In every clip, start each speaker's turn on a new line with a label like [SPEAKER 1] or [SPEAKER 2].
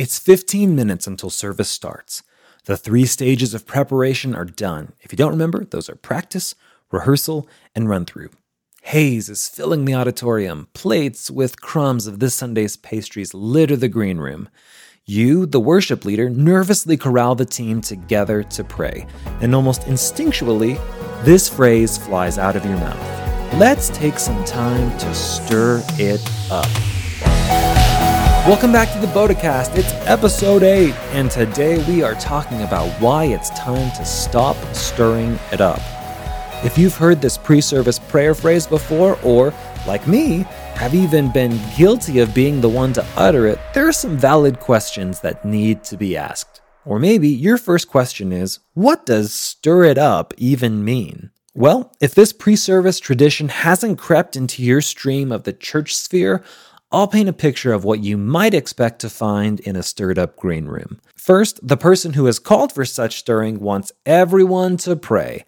[SPEAKER 1] It's 15 minutes until service starts. The three stages of preparation are done. If you don't remember, those are practice, rehearsal, and run through. Haze is filling the auditorium. Plates with crumbs of this Sunday's pastries litter the green room. You, the worship leader, nervously corral the team together to pray, and almost instinctually, this phrase flies out of your mouth. Let's take some time to stir it up. Welcome back to the Bodacast. It's episode 8, and today we are talking about why it's time to stop stirring it up. If you've heard this pre service prayer phrase before, or, like me, have even been guilty of being the one to utter it, there are some valid questions that need to be asked. Or maybe your first question is what does stir it up even mean? Well, if this pre service tradition hasn't crept into your stream of the church sphere, I'll paint a picture of what you might expect to find in a stirred up green room. First, the person who has called for such stirring wants everyone to pray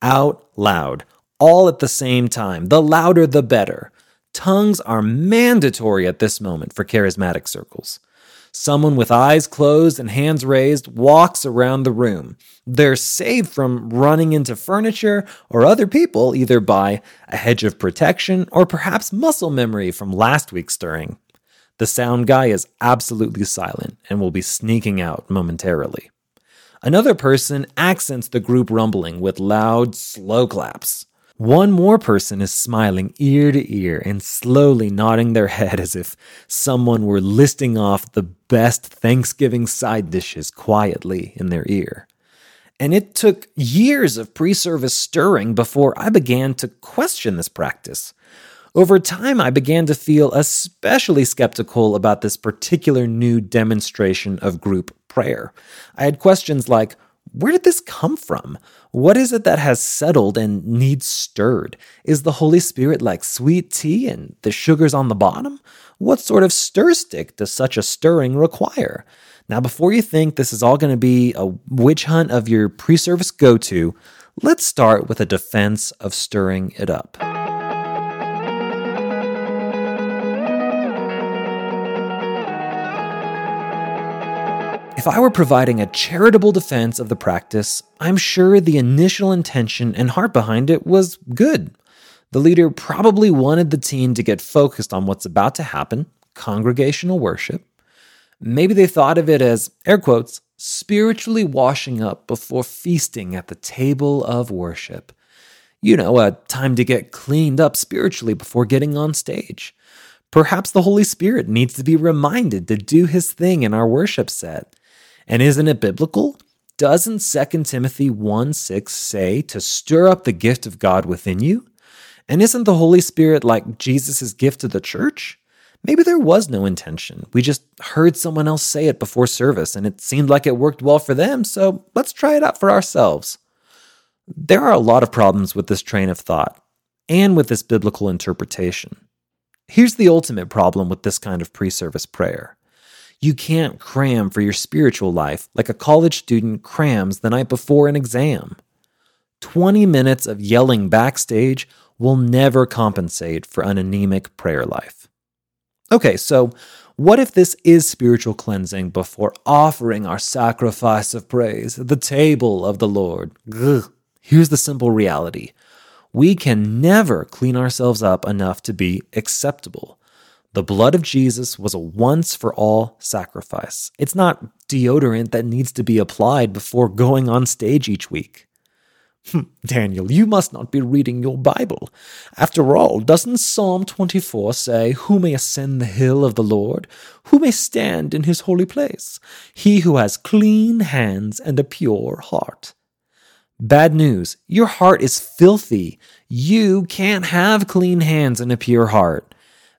[SPEAKER 1] out loud, all at the same time. The louder, the better. Tongues are mandatory at this moment for charismatic circles. Someone with eyes closed and hands raised walks around the room. They're saved from running into furniture or other people either by a hedge of protection or perhaps muscle memory from last week's stirring. The sound guy is absolutely silent and will be sneaking out momentarily. Another person accents the group rumbling with loud, slow claps. One more person is smiling ear to ear and slowly nodding their head as if someone were listing off the best Thanksgiving side dishes quietly in their ear. And it took years of pre service stirring before I began to question this practice. Over time, I began to feel especially skeptical about this particular new demonstration of group prayer. I had questions like, where did this come from? What is it that has settled and needs stirred? Is the Holy Spirit like sweet tea and the sugar's on the bottom? What sort of stir stick does such a stirring require? Now, before you think this is all going to be a witch hunt of your pre service go to, let's start with a defense of stirring it up. If I were providing a charitable defense of the practice, I'm sure the initial intention and heart behind it was good. The leader probably wanted the team to get focused on what's about to happen congregational worship. Maybe they thought of it as, air quotes, spiritually washing up before feasting at the table of worship. You know, a time to get cleaned up spiritually before getting on stage. Perhaps the Holy Spirit needs to be reminded to do his thing in our worship set. And isn't it biblical? Doesn't 2 Timothy 1 6 say to stir up the gift of God within you? And isn't the Holy Spirit like Jesus' gift to the church? Maybe there was no intention. We just heard someone else say it before service and it seemed like it worked well for them, so let's try it out for ourselves. There are a lot of problems with this train of thought and with this biblical interpretation. Here's the ultimate problem with this kind of pre service prayer you can't cram for your spiritual life like a college student crams the night before an exam. 20 minutes of yelling backstage will never compensate for an anemic prayer life. Okay, so what if this is spiritual cleansing before offering our sacrifice of praise at the table of the Lord? Ugh. Here's the simple reality we can never clean ourselves up enough to be acceptable. The blood of Jesus was a once for all sacrifice. It's not deodorant that needs to be applied before going on stage each week. Hmm, Daniel, you must not be reading your Bible. After all, doesn't Psalm 24 say, Who may ascend the hill of the Lord? Who may stand in his holy place? He who has clean hands and a pure heart. Bad news, your heart is filthy. You can't have clean hands and a pure heart.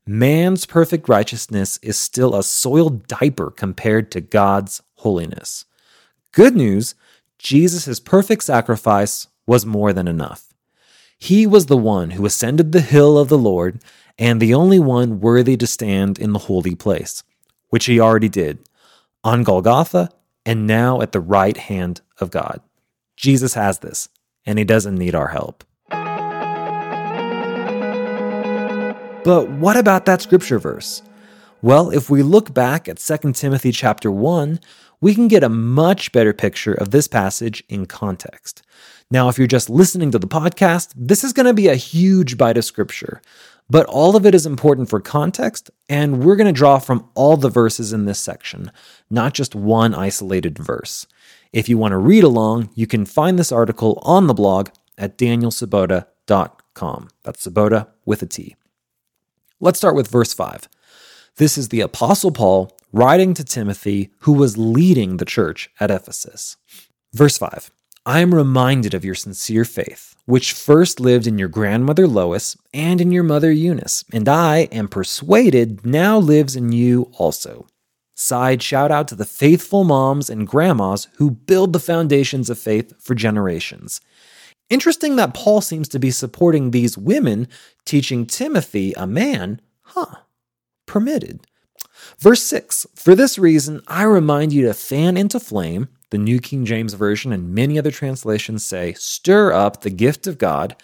[SPEAKER 1] Man's perfect righteousness is still a soiled diaper compared to God's holiness. Good news Jesus' perfect sacrifice was more than enough. He was the one who ascended the hill of the Lord and the only one worthy to stand in the holy place, which he already did on Golgotha and now at the right hand of God. Jesus has this, and he doesn't need our help. But what about that scripture verse? Well, if we look back at 2 Timothy chapter 1, we can get a much better picture of this passage in context. Now, if you're just listening to the podcast, this is going to be a huge bite of scripture, but all of it is important for context, and we're going to draw from all the verses in this section, not just one isolated verse. If you want to read along, you can find this article on the blog at danieltsubota.com. That's Tsubota with a T. Let's start with verse 5. This is the Apostle Paul writing to Timothy, who was leading the church at Ephesus. Verse 5 I am reminded of your sincere faith, which first lived in your grandmother Lois and in your mother Eunice, and I am persuaded now lives in you also. Side shout out to the faithful moms and grandmas who build the foundations of faith for generations. Interesting that Paul seems to be supporting these women, teaching Timothy, a man, huh, permitted. Verse 6 For this reason, I remind you to fan into flame the New King James Version and many other translations say, stir up the gift of God.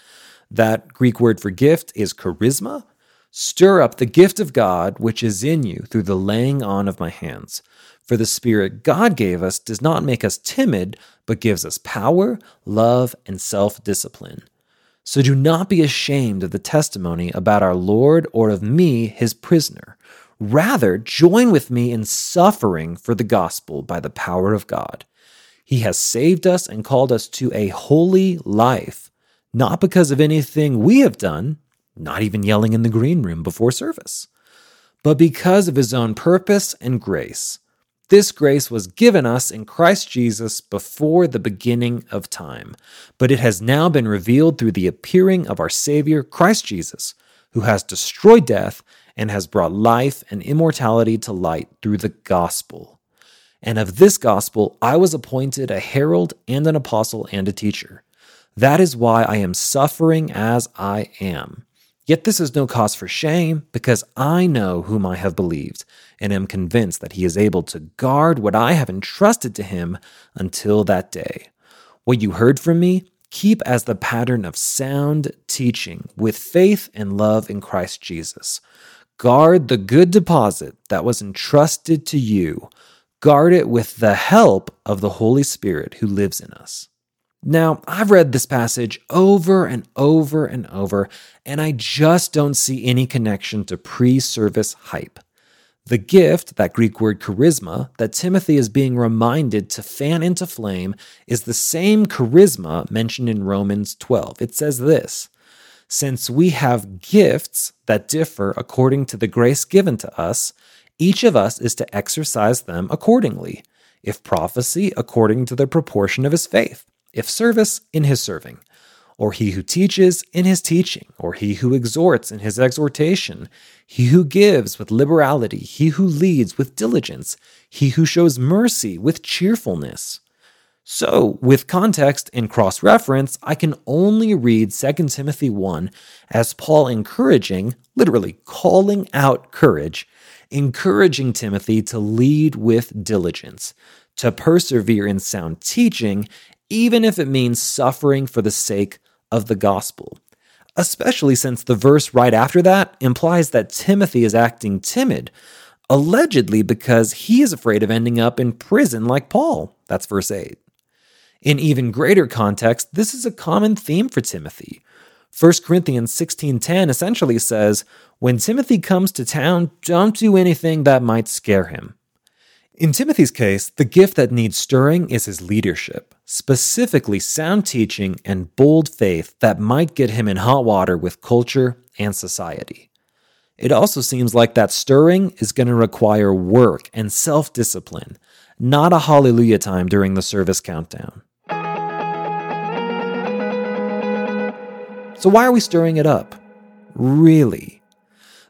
[SPEAKER 1] That Greek word for gift is charisma. Stir up the gift of God which is in you through the laying on of my hands. For the Spirit God gave us does not make us timid, but gives us power, love, and self discipline. So do not be ashamed of the testimony about our Lord or of me, his prisoner. Rather, join with me in suffering for the gospel by the power of God. He has saved us and called us to a holy life, not because of anything we have done, not even yelling in the green room before service, but because of his own purpose and grace. This grace was given us in Christ Jesus before the beginning of time, but it has now been revealed through the appearing of our Savior, Christ Jesus, who has destroyed death and has brought life and immortality to light through the gospel. And of this gospel I was appointed a herald and an apostle and a teacher. That is why I am suffering as I am. Yet this is no cause for shame, because I know whom I have believed, and am convinced that he is able to guard what I have entrusted to him until that day. What you heard from me, keep as the pattern of sound teaching with faith and love in Christ Jesus. Guard the good deposit that was entrusted to you guard it with the help of the Holy Spirit who lives in us. Now, I've read this passage over and over and over, and I just don't see any connection to pre service hype. The gift, that Greek word charisma, that Timothy is being reminded to fan into flame is the same charisma mentioned in Romans 12. It says this Since we have gifts that differ according to the grace given to us, each of us is to exercise them accordingly. If prophecy, according to the proportion of his faith. If service, in his serving. Or he who teaches, in his teaching. Or he who exhorts, in his exhortation. He who gives with liberality. He who leads with diligence. He who shows mercy with cheerfulness. So, with context and cross reference, I can only read 2 Timothy 1 as Paul encouraging, literally calling out courage, encouraging Timothy to lead with diligence, to persevere in sound teaching, even if it means suffering for the sake of the gospel. Especially since the verse right after that implies that Timothy is acting timid, allegedly because he is afraid of ending up in prison like Paul. That's verse 8. In even greater context, this is a common theme for Timothy. 1 Corinthians 16:10 essentially says, "When Timothy comes to town, don't do anything that might scare him." In Timothy's case, the gift that needs stirring is his leadership, specifically sound teaching and bold faith that might get him in hot water with culture and society. It also seems like that stirring is going to require work and self discipline, not a hallelujah time during the service countdown. So, why are we stirring it up? Really?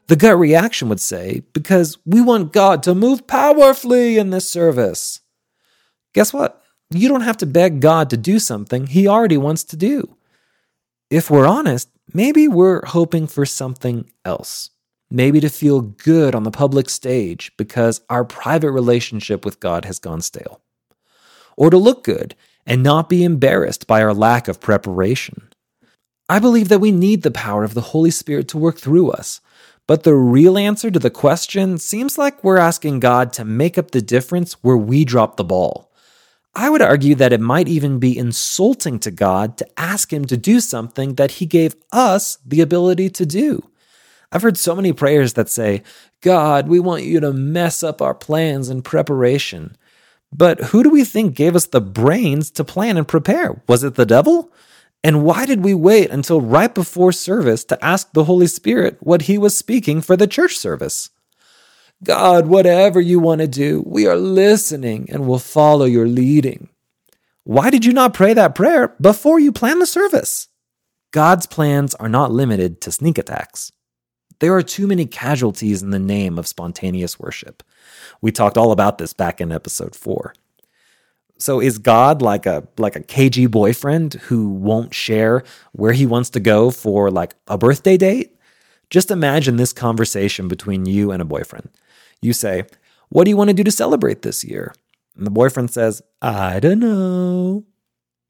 [SPEAKER 1] The gut reaction would say, because we want God to move powerfully in this service. Guess what? You don't have to beg God to do something He already wants to do. If we're honest, maybe we're hoping for something else. Maybe to feel good on the public stage because our private relationship with God has gone stale. Or to look good and not be embarrassed by our lack of preparation. I believe that we need the power of the Holy Spirit to work through us, But the real answer to the question seems like we're asking God to make up the difference where we drop the ball. I would argue that it might even be insulting to God to ask Him to do something that He gave us the ability to do. I've heard so many prayers that say, God, we want you to mess up our plans and preparation. But who do we think gave us the brains to plan and prepare? Was it the devil? And why did we wait until right before service to ask the Holy Spirit what He was speaking for the church service? God, whatever you want to do, we are listening and will follow your leading. Why did you not pray that prayer before you planned the service? God's plans are not limited to sneak attacks. There are too many casualties in the name of spontaneous worship. We talked all about this back in episode 4. So is God like a like a cagey boyfriend who won't share where he wants to go for like a birthday date? Just imagine this conversation between you and a boyfriend. You say, What do you want to do to celebrate this year? And the boyfriend says, I don't know.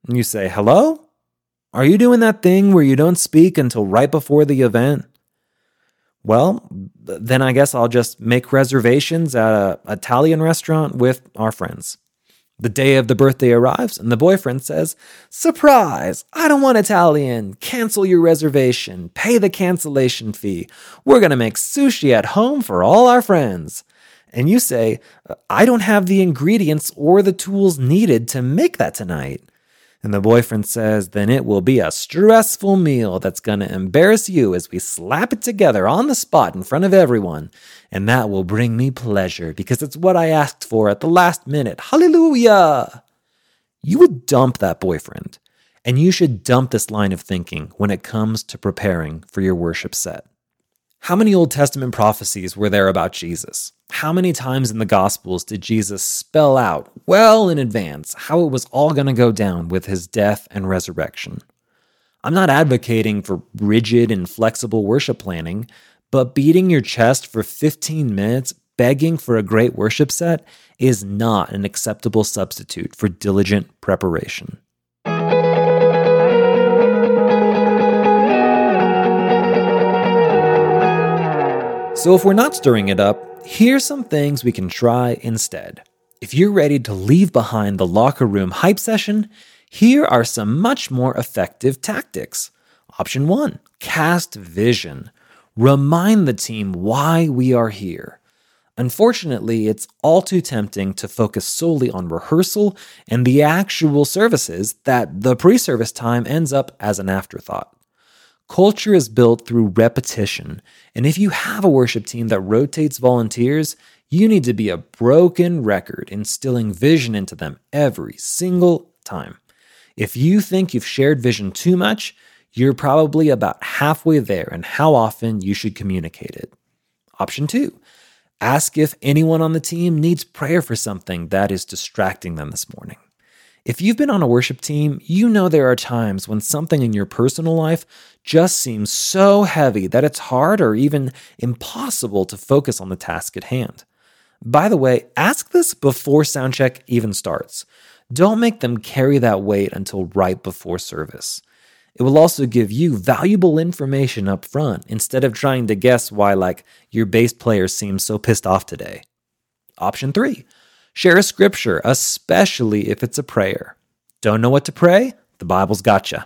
[SPEAKER 1] And you say, Hello? Are you doing that thing where you don't speak until right before the event? Well, then I guess I'll just make reservations at a Italian restaurant with our friends. The day of the birthday arrives, and the boyfriend says, Surprise! I don't want Italian. Cancel your reservation. Pay the cancellation fee. We're to make sushi at home for all our friends. And you say, I don't have the ingredients or the tools needed to make that tonight. And the boyfriend says, Then it will be a stressful meal that's going to embarrass you as we slap it together on the spot in front of everyone. And that will bring me pleasure because it's what I asked for at the last minute. Hallelujah! You would dump that boyfriend. And you should dump this line of thinking when it comes to preparing for your worship set. How many Old Testament prophecies were there about Jesus? How many times in the Gospels did Jesus spell out well in advance how it was all going to go down with his death and resurrection? I'm not advocating for rigid and flexible worship planning, but beating your chest for 15 minutes begging for a great worship set is not an acceptable substitute for diligent preparation. So, if we're not stirring it up, here's some things we can try instead. If you're ready to leave behind the locker room hype session, here are some much more effective tactics. Option one cast vision. Remind the team why we are here. Unfortunately, it's all too tempting to focus solely on rehearsal and the actual services that the pre service time ends up as an afterthought. Culture is built through repetition, and if you have a worship team that rotates volunteers, you need to be a broken record instilling vision into them every single time. If you think you've shared vision too much, you're probably about halfway there in how often you should communicate it. Option two, ask if anyone on the team needs prayer for something that is distracting them this morning. If you've been on a worship team, you know there are times when something in your personal life just seems so heavy that it's hard or even impossible to focus on the task at hand. By the way, ask this before soundcheck even starts. Don't make them carry that weight until right before service. It will also give you valuable information up front instead of trying to guess why, like, your bass player seems so pissed off today. Option three Share a scripture, especially if it's a prayer. Don't know what to pray? The Bible's got you.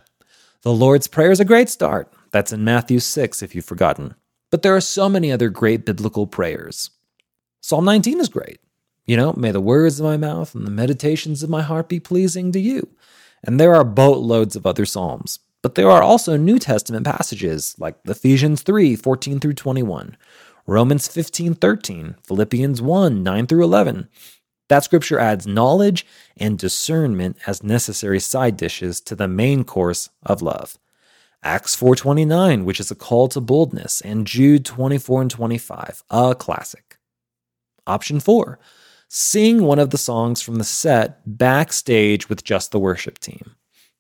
[SPEAKER 1] The Lord's Prayer is a great start. That's in Matthew 6 if you've forgotten. But there are so many other great biblical prayers. Psalm 19 is great. You know, may the words of my mouth and the meditations of my heart be pleasing to you. And there are boatloads of other Psalms. But there are also New Testament passages like Ephesians 3 14 through 21, Romans 15 13, Philippians 1 9 through 11, that scripture adds knowledge and discernment as necessary side dishes to the main course of love. Acts 4:29, which is a call to boldness, and Jude 24 and 25, a classic. Option 4. Sing one of the songs from the set backstage with just the worship team.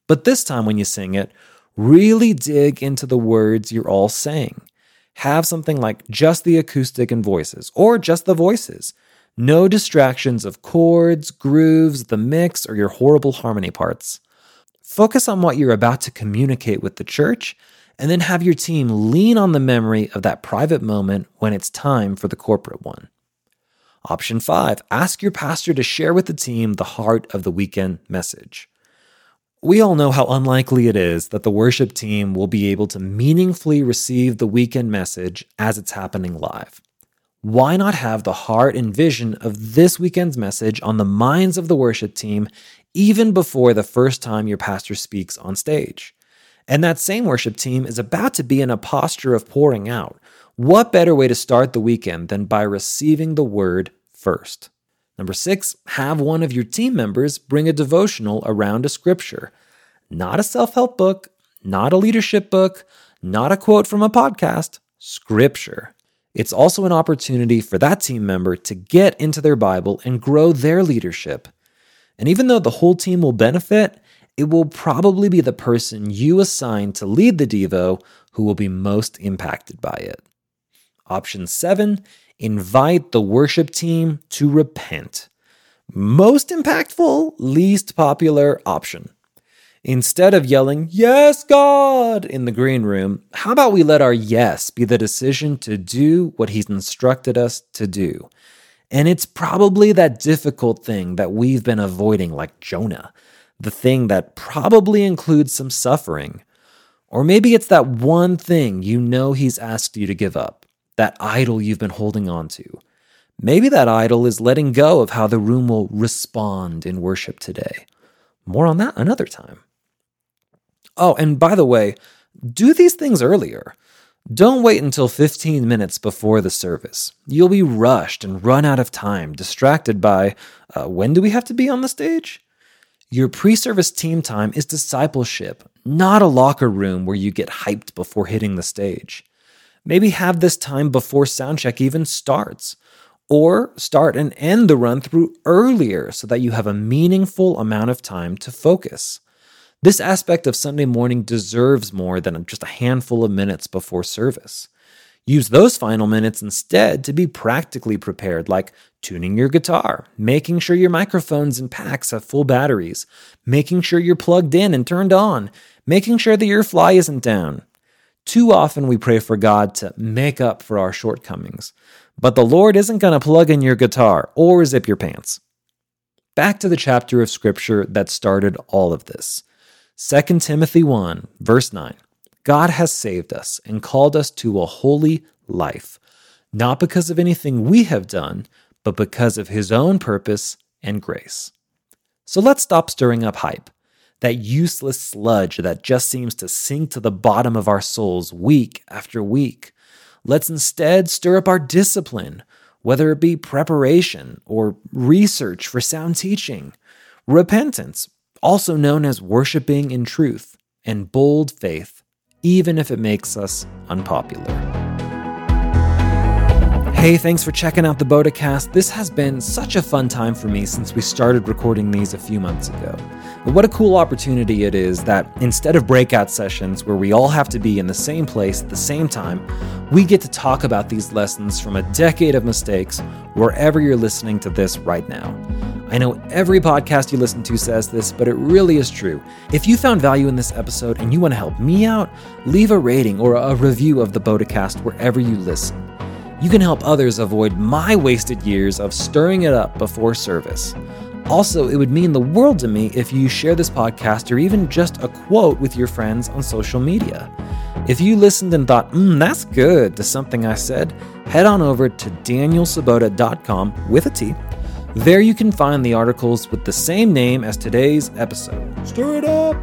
[SPEAKER 1] But this time when you sing it, really dig into the words you're all saying. Have something like just the acoustic and voices, or just the voices. No distractions of chords, grooves, the mix, or your horrible harmony parts. Focus on what you're about to communicate with the church and then have your team lean on the memory of that private moment when it's time for the corporate one. Option five, ask your pastor to share with the team the heart of the weekend message. We all know how unlikely it is that the worship team will be able to meaningfully receive the weekend message as it's happening live. Why not have the heart and vision of this weekend's message on the minds of the worship team even before the first time your pastor speaks on stage? And that same worship team is about to be in a posture of pouring out. What better way to start the weekend than by receiving the word first? Number six, have one of your team members bring a devotional around a scripture. Not a self help book, not a leadership book, not a quote from a podcast, scripture. It's also an opportunity for that team member to get into their Bible and grow their leadership. And even though the whole team will benefit, it will probably be the person you assign to lead the Devo who will be most impacted by it. Option seven, invite the worship team to repent. Most impactful, least popular option. Instead of yelling, Yes, God, in the green room, how about we let our yes be the decision to do what He's instructed us to do? And it's probably that difficult thing that we've been avoiding, like Jonah, the thing that probably includes some suffering. Or maybe it's that one thing you know He's asked you to give up that idol you've been holding on to. Maybe that idol is letting go of how the room will respond in worship today. More on that another time. Oh, and by the way, do these things earlier. Don't wait until 15 minutes before the service. You'll be rushed and run out of time, distracted by uh, when do we have to be on the stage? Your pre service team time is discipleship, not a locker room where you get hyped before hitting the stage. Maybe have this time before soundcheck even starts. Or start and end the run through earlier so that you have a meaningful amount of time to focus. This aspect of Sunday morning deserves more than just a handful of minutes before service. Use those final minutes instead to be practically prepared, like tuning your guitar, making sure your microphones and packs have full batteries, making sure you're plugged in and turned on, making sure that your fly isn't down, too often we pray for God to make up for our shortcomings, but the Lord isn't going to plug in your guitar or zip your pants. Back to the chapter of Scripture that started all of this 2 Timothy 1, verse 9. God has saved us and called us to a holy life, not because of anything we have done, but because of His own purpose and grace. So let's stop stirring up hype that useless sludge that just seems to sink to the bottom of our souls week after week. Let's instead stir up our discipline, whether it be preparation or research for sound teaching, repentance, also known as worshiping in truth, and bold faith, even if it makes us unpopular. Hey, thanks for checking out the Bodacast. This has been such a fun time for me since we started recording these a few months ago. But what a cool opportunity it is that instead of breakout sessions where we all have to be in the same place at the same time, we get to talk about these lessons from a decade of mistakes wherever you're listening to this right now. I know every podcast you listen to says this, but it really is true. If you found value in this episode and you want to help me out, leave a rating or a review of the Bodacast wherever you listen. You can help others avoid my wasted years of stirring it up before service. Also, it would mean the world to me if you share this podcast or even just a quote with your friends on social media. If you listened and thought, mm, that's good to something I said, head on over to danieltsubota.com with a T. There you can find the articles with the same name as today's episode. Stir it up!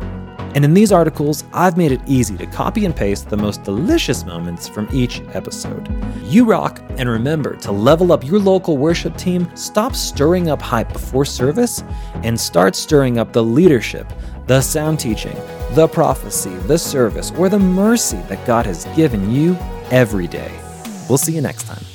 [SPEAKER 1] And in these articles, I've made it easy to copy and paste the most delicious moments from each episode. You rock, and remember to level up your local worship team, stop stirring up hype before service, and start stirring up the leadership, the sound teaching, the prophecy, the service, or the mercy that God has given you every day. We'll see you next time.